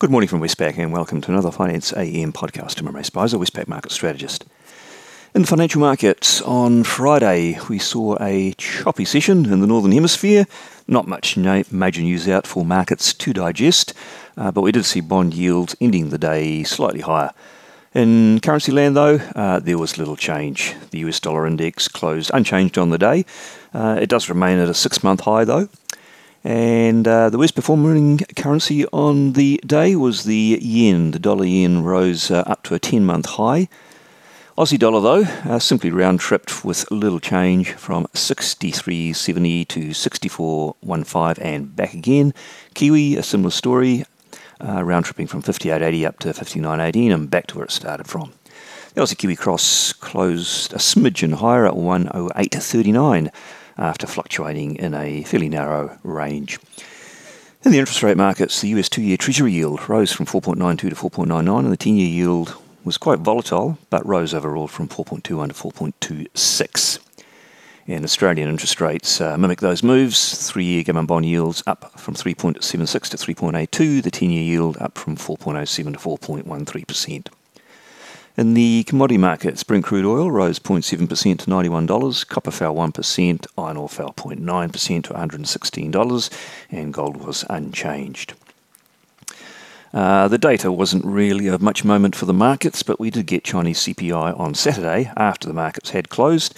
Good morning from Westpac and welcome to another Finance AM podcast. I'm Ray Spicer, Westpac market strategist. In the financial markets on Friday, we saw a choppy session in the Northern Hemisphere. Not much major news out for markets to digest, uh, but we did see bond yields ending the day slightly higher. In currency land, though, uh, there was little change. The US dollar index closed unchanged on the day. Uh, it does remain at a six month high, though. And uh, the worst performing currency on the day was the yen. The dollar yen rose uh, up to a 10 month high. Aussie dollar, though, uh, simply round tripped with little change from 63.70 to 64.15 and back again. Kiwi, a similar story, uh, round tripping from 58.80 up to 59.18 and back to where it started from. The Aussie Kiwi cross closed a smidgen higher at 108.39 after fluctuating in a fairly narrow range. In the interest rate markets, the US two year Treasury yield rose from 4.92 to 4.99, and the 10 year yield was quite volatile but rose overall from 4.21 to 4.26. And Australian interest rates uh, mimic those moves. Three year government bond yields up from 3.76 to 3.82, the 10 year yield up from 4.07 to 4.13%. In the commodity markets, Brent crude oil rose 0.7% to $91, copper fell 1%, iron ore fell 0.9% to $116, and gold was unchanged. Uh, the data wasn't really of much moment for the markets, but we did get Chinese CPI on Saturday after the markets had closed,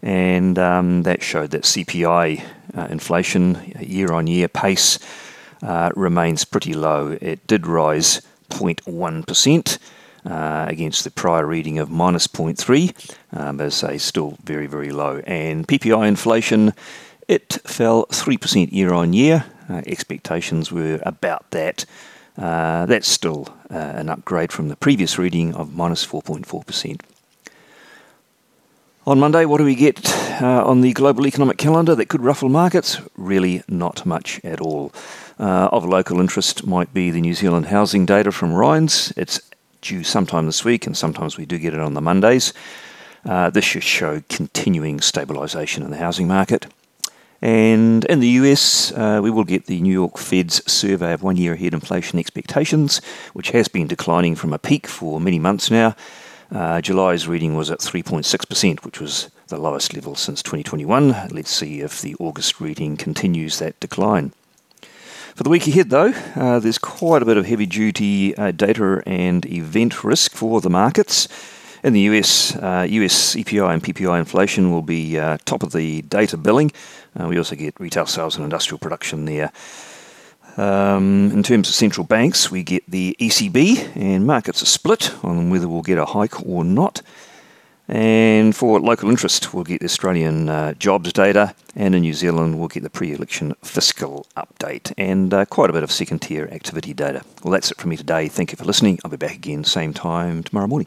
and um, that showed that CPI uh, inflation year on year pace uh, remains pretty low. It did rise 0.1% uh, against the prior reading of minus 0.3, um, as I say, still very, very low. And PPI inflation, it fell 3% year on year. Uh, expectations were about that. Uh, that's still uh, an upgrade from the previous reading of minus 4.4%. On Monday, what do we get uh, on the global economic calendar that could ruffle markets? Really, not much at all. Uh, of local interest might be the New Zealand housing data from REINZ. It's due sometime this week, and sometimes we do get it on the Mondays. Uh, this should show continuing stabilisation in the housing market. And in the US, uh, we will get the New York Fed's survey of one year ahead inflation expectations, which has been declining from a peak for many months now. Uh, July's reading was at 3.6%, which was the lowest level since 2021. Let's see if the August reading continues that decline. For the week ahead, though, uh, there's quite a bit of heavy duty uh, data and event risk for the markets. In the US, uh, US CPI and PPI inflation will be uh, top of the data billing. Uh, we also get retail sales and industrial production there. Um, in terms of central banks, we get the ECB, and markets are split on whether we'll get a hike or not. And for local interest, we'll get the Australian uh, jobs data, and in New Zealand, we'll get the pre election fiscal update and uh, quite a bit of second tier activity data. Well, that's it from me today. Thank you for listening. I'll be back again, same time tomorrow morning.